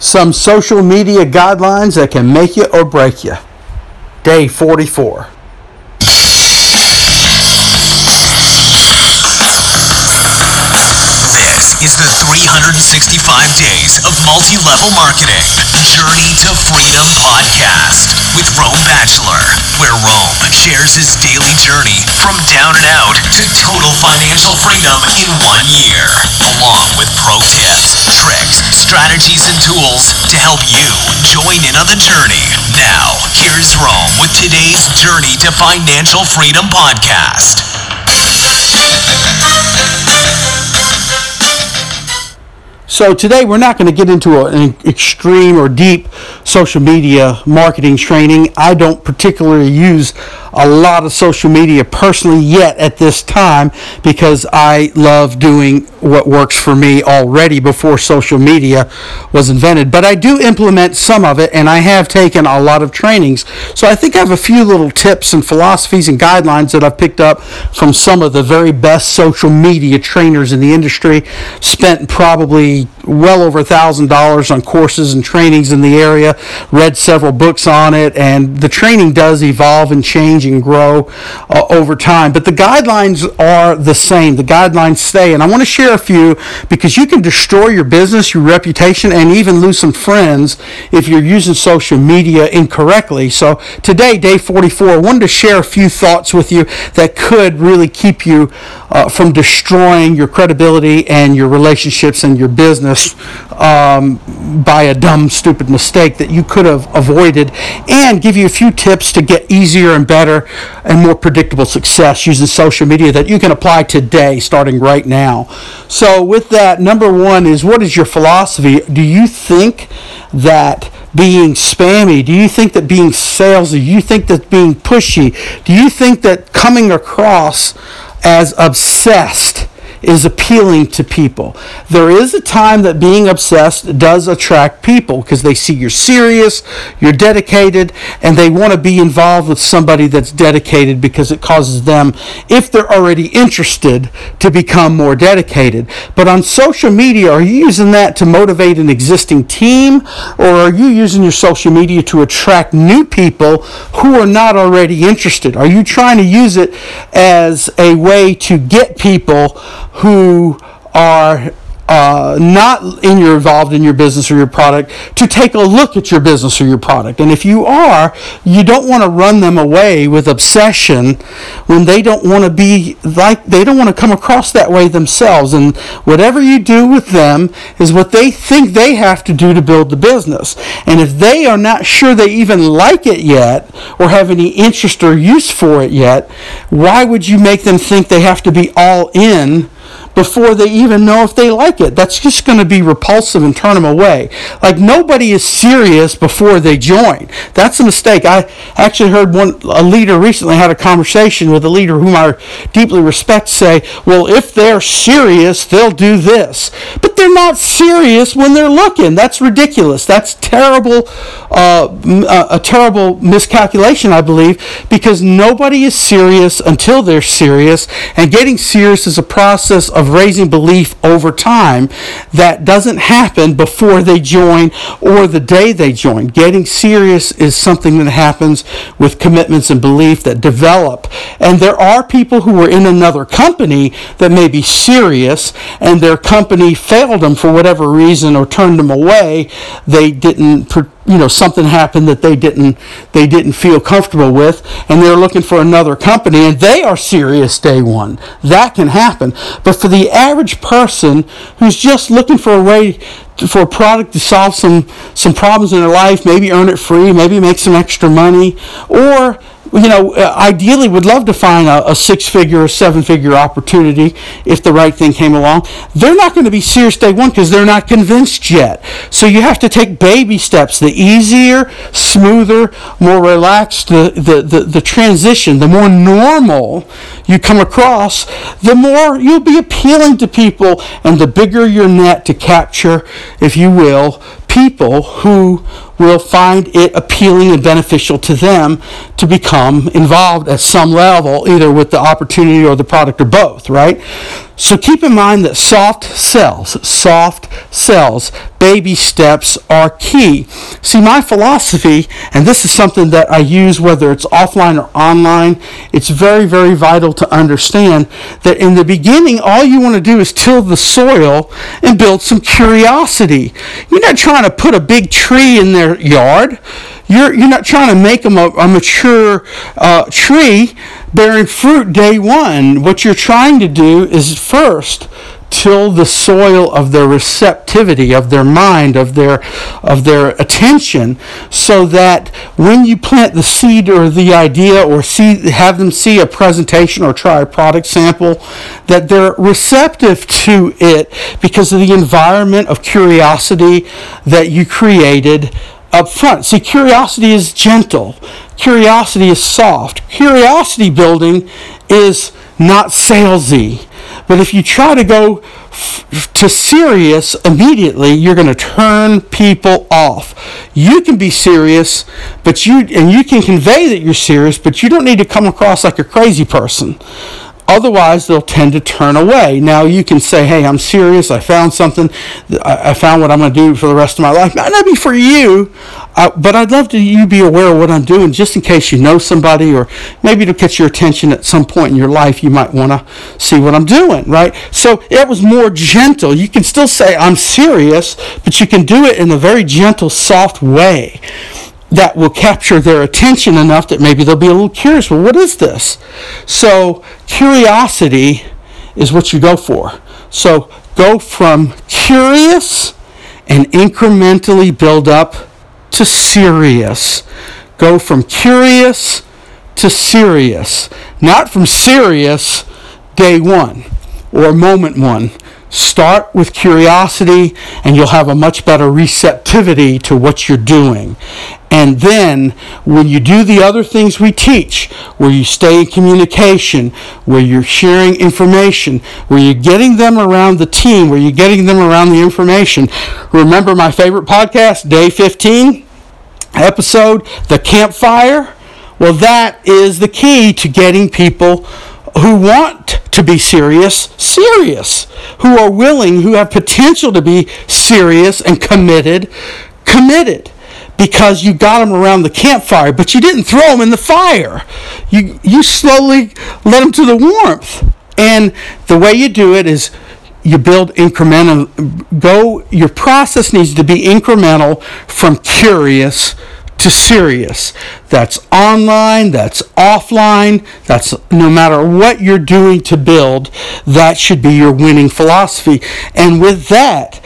Some social media guidelines that can make you or break you. Day 44. This is the 365 Days of Multi-Level Marketing Journey to Freedom podcast with Rome Batchelor, where Rome shares his daily journey from down and out to total financial freedom in one year, along with pro tips, tricks, strategies, and tools to help you join in on the journey. Now, here's Rome with today's Journey to Financial Freedom podcast. So today we're not going to get into an extreme or deep social media marketing training. I don't particularly use a lot of social media personally yet at this time because I love doing what works for me already before social media was invented. But I do implement some of it and I have taken a lot of trainings. So I think I have a few little tips and philosophies and guidelines that I've picked up from some of the very best social media trainers in the industry. Spent probably well over a thousand dollars on courses and trainings in the area, read several books on it, and the training does evolve and change change and grow uh, over time. But the guidelines are the same. The guidelines stay. And I want to share a few because you can destroy your business, your reputation, and even lose some friends if you're using social media incorrectly. So today, day 44, I wanted to share a few thoughts with you that could really keep you uh, from destroying your credibility and your relationships and your business um, by a dumb, stupid mistake that you could have avoided, and give you a few tips to get easier and better and more predictable success using social media that you can apply today, starting right now. So, with that, number one is what is your philosophy? Do you think that being spammy? Do you think that being salesy? Do you think that being pushy? Do you think that coming across as obsessed is appealing to people. There is a time that being obsessed does attract people because they see you're serious, you're dedicated, and they want to be involved with somebody that's dedicated because it causes them, if they're already interested, to become more dedicated. But on social media, are you using that to motivate an existing team, or are you using your social media to attract new people who are not already interested? Are you trying to use it as a way to get people who are uh, not in your involved in your business or your product to take a look at your business or your product. And if you are, you don't want to run them away with obsession when they don't want to be like they don't want to come across that way themselves. And whatever you do with them is what they think they have to do to build the business. And if they are not sure they even like it yet or have any interest or use for it yet, why would you make them think they have to be all in? Before they even know if they like it. That's just going to be repulsive and turn them away. Like nobody is serious before they join. That's a mistake. I actually heard one a leader recently had a conversation with a leader whom I deeply respect say, "Well, if they're serious, they'll do this." They're not serious when they're looking. That's ridiculous. That's terrible uh, uh, a terrible miscalculation, I believe, because nobody is serious until they're serious, and getting serious is a process of raising belief over time that doesn't happen before they join or the day they join. Getting serious is something that happens with commitments and belief that develop. And there are people who are in another company that may be serious and their company failed them for whatever reason or turned them away. They didn't you know something happened that they didn't they didn't feel comfortable with and they're looking for another company and they are serious day one that can happen but for the average person who's just looking for a way for a product to solve some some problems in their life maybe earn it free maybe make some extra money or you know, uh, ideally would love to find a, a six figure or seven figure opportunity if the right thing came along. They're not going to be serious day one because they're not convinced yet. So you have to take baby steps. The easier, smoother, more relaxed the, the, the, the transition, the more normal you come across, the more you'll be appealing to people and the bigger your net to capture, if you will, people who will find it appealing and beneficial to them to become involved at some level, either with the opportunity or the product or both, right? So keep in mind that soft sells, soft sells, baby steps are key. See, my philosophy, and this is something that I use whether it's offline or online, it's very, very vital to understand that in the beginning, all you want to do is till the soil and build some curiosity. You're not trying to put a big tree in their yard. You're, you're not trying to make them a, a mature uh, tree bearing fruit day one. What you're trying to do is first till the soil of their receptivity of their mind of their of their attention so that when you plant the seed or the idea or see have them see a presentation or try a product sample that they're receptive to it because of the environment of curiosity that you created up front. See, curiosity is gentle. Curiosity is soft. Curiosity building is not salesy. But if you try to go f- to serious immediately, you're going to turn people off. You can be serious, but you and you can convey that you're serious, but you don't need to come across like a crazy person. Otherwise, they'll tend to turn away. Now, you can say, hey, I'm serious. I found something. I found what I'm going to do for the rest of my life. Might not be for you, uh, but I'd love to you be aware of what I'm doing just in case you know somebody or maybe to catch your attention at some point in your life. You might want to see what I'm doing, right? So it was more gentle. You can still say, I'm serious, but you can do it in a very gentle, soft way that will capture their attention enough that maybe they'll be a little curious. Well, what is this? So, curiosity is what you go for. So, go from curious and incrementally build up to serious. Go from curious to serious. Not from serious day one or moment one. Start with curiosity, and you'll have a much better receptivity to what you're doing. And then, when you do the other things we teach, where you stay in communication, where you're sharing information, where you're getting them around the team, where you're getting them around the information. Remember my favorite podcast, Day 15 episode, The Campfire? Well, that is the key to getting people who want to be serious, serious, who are willing, who have potential to be serious and committed, committed. Because you got them around the campfire, but you didn't throw them in the fire. You, you slowly led them to the warmth. And the way you do it is you build incremental, go, your process needs to be incremental from curious to serious. That's online, that's offline, that's no matter what you're doing to build, that should be your winning philosophy. And with that,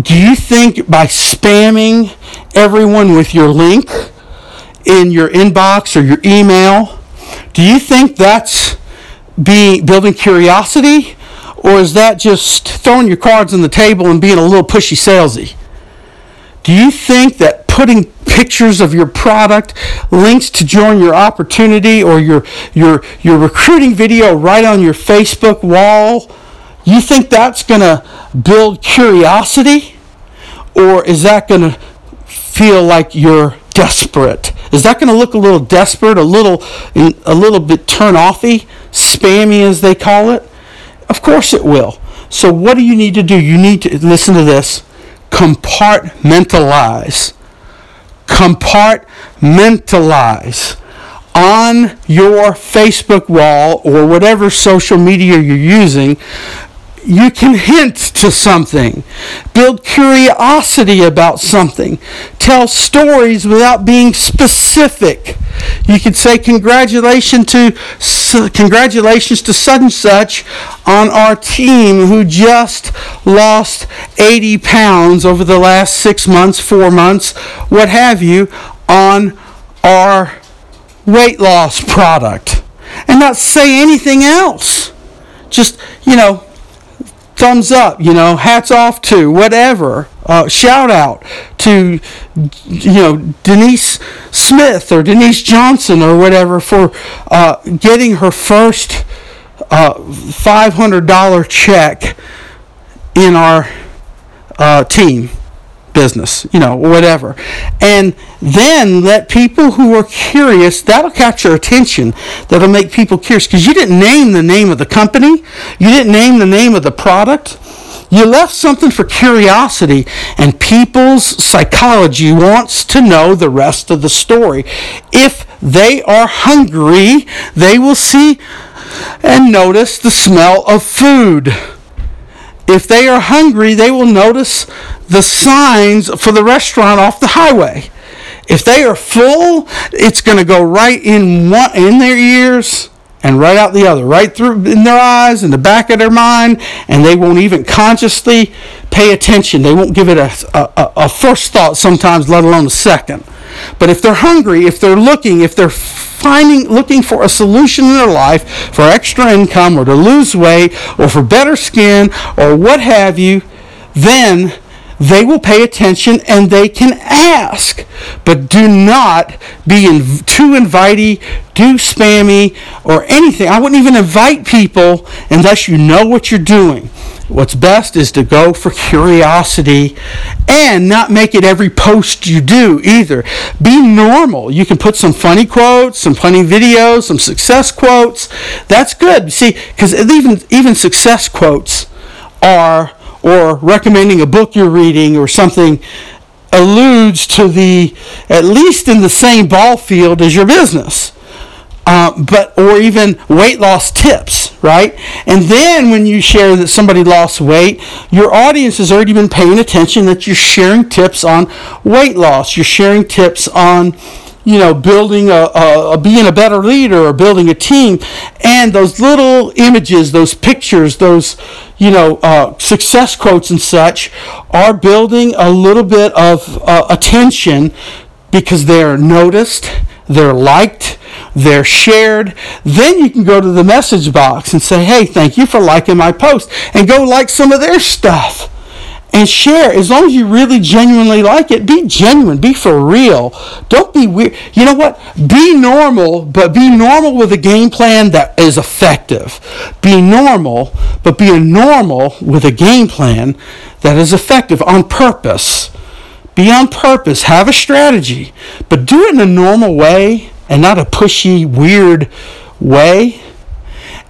do you think by spamming everyone with your link in your inbox or your email, do you think that's being building curiosity? Or is that just throwing your cards on the table and being a little pushy salesy? Do you think that putting pictures of your product, links to join your opportunity, or your, your, your recruiting video right on your Facebook wall, you think that's going to build curiosity? Or is that going to feel like you're desperate? Is that going to look a little desperate, a little, a little bit turn offy, spammy as they call it? Of course it will. So what do you need to do? You need to listen to this compartmentalize. Compartmentalize on your Facebook wall or whatever social media you're using you can hint to something, build curiosity about something, tell stories without being specific. You could say congratulations to congratulations to such and such on our team who just lost 80 pounds over the last 6 months, 4 months, what have you on our weight loss product. And not say anything else. Just, you know, thumbs up, you know, hats off to, whatever. Uh, shout out to, you know, Denise Smith or Denise Johnson or whatever for uh, getting her first uh, $500 check in our uh, team. Business, you know, whatever. And then let people who are curious, that'll catch your attention. That'll make people curious because you didn't name the name of the company, you didn't name the name of the product. You left something for curiosity, and people's psychology wants to know the rest of the story. If they are hungry, they will see and notice the smell of food. If they are hungry, they will notice the signs for the restaurant off the highway. If they are full, it's going to go right in one in their ears and right out the other, right through in their eyes and the back of their mind, and they won't even consciously pay attention. They won't give it a, a, a first thought sometimes, let alone a second. But if they're hungry, if they're looking, if they're finding looking for a solution in their life for extra income or to lose weight or for better skin or what have you, then they will pay attention and they can ask. But do not be in, too invitey, too spammy, or anything. I wouldn't even invite people unless you know what you're doing. What's best is to go for curiosity and not make it every post you do either. Be normal. You can put some funny quotes, some funny videos, some success quotes. That's good. See, because even even success quotes are or recommending a book you're reading or something alludes to the at least in the same ball field as your business. Uh, but or even weight loss tips, right? And then when you share that somebody lost weight, your audience has already been paying attention that you're sharing tips on weight loss. You're sharing tips on you know, building a, a, a, being a better leader or building a team, and those little images, those pictures, those you know, uh, success quotes and such are building a little bit of uh, attention because they're noticed, they're liked, they're shared. Then you can go to the message box and say, hey, thank you for liking my post, and go like some of their stuff and share. As long as you really genuinely like it be genuine. Be for real. Don't be weird. You know what? Be normal but be normal with a game plan that is effective. Be normal but be a normal with a game plan that is effective on purpose. Be on purpose. Have a strategy but do it in a normal way and not a pushy weird way.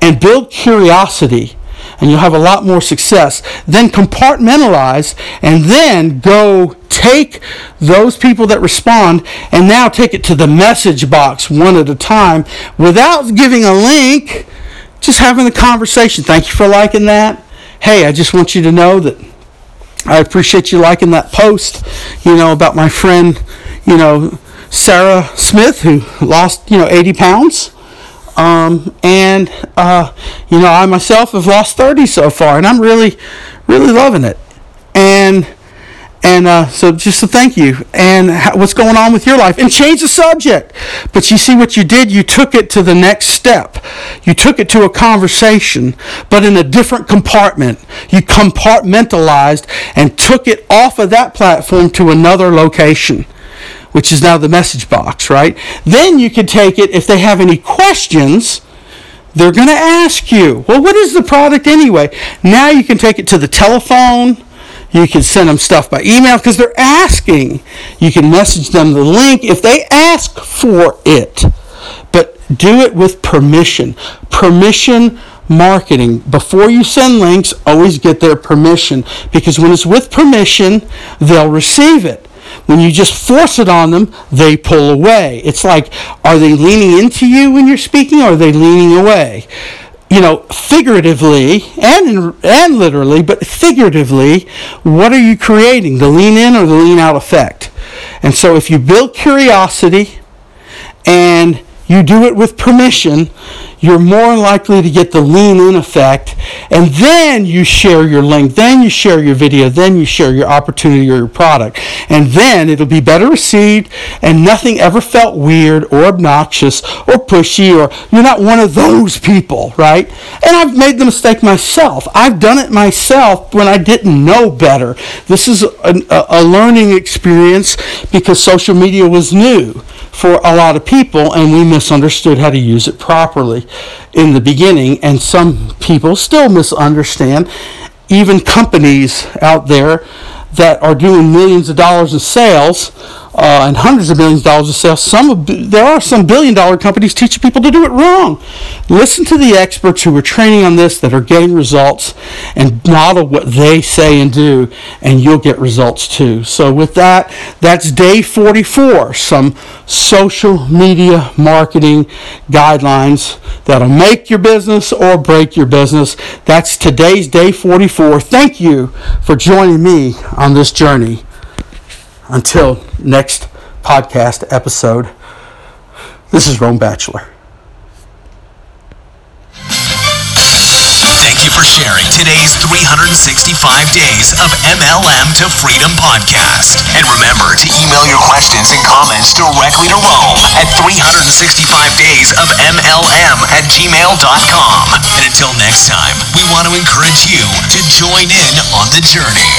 And build curiosity and you'll have a lot more success. Then compartmentalize and then go take those people that respond and now take it to the message box one at a time without giving a link, just having a conversation. Thank you for liking that. Hey, I just want you to know that I appreciate you liking that post, you know, about my friend, you know, Sarah Smith, who lost, you know, 80 pounds. Um, and, uh, you know, I myself have lost 30 so far, and I'm really, really loving it. And, and uh, so just a thank you. And what's going on with your life? And change the subject. But you see what you did? You took it to the next step. You took it to a conversation, but in a different compartment. You compartmentalized and took it off of that platform to another location which is now the message box, right? Then you can take it, if they have any questions, they're going to ask you, well, what is the product anyway? Now you can take it to the telephone. You can send them stuff by email because they're asking. You can message them the link if they ask for it. But do it with permission. Permission marketing. Before you send links, always get their permission because when it's with permission, they'll receive it. When you just force it on them, they pull away. It's like, are they leaning into you when you're speaking or are they leaning away? You know, figuratively and, and literally, but figuratively, what are you creating? The lean in or the lean out effect? And so if you build curiosity and you do it with permission, you're more likely to get the lean in effect. And then you share your link, then you share your video, then you share your opportunity or your product. And then it'll be better received and nothing ever felt weird or obnoxious or pushy or you're not one of those people, right? And I've made the mistake myself. I've done it myself when I didn't know better. This is a, a learning experience because social media was new for a lot of people, and we misunderstood how to use it properly in the beginning, and some people still misunderstand. Even companies out there that are doing millions of dollars in sales uh, and hundreds of millions of dollars of sales. Some of, there are some billion dollar companies teaching people to do it wrong. Listen to the experts who are training on this that are getting results and model what they say and do, and you'll get results too. So with that, that's day 44. Some social media marketing guidelines that'll make your business or break your business. That's today's day 44. Thank you for joining me on this journey. Until next podcast episode, this is Rome Bachelor. Thank you for sharing today's 365 Days of MLM to Freedom podcast. And remember to email your questions and comments directly to Rome at 365days of MLM at gmail.com. And until next time, we want to encourage you to join in on the journey.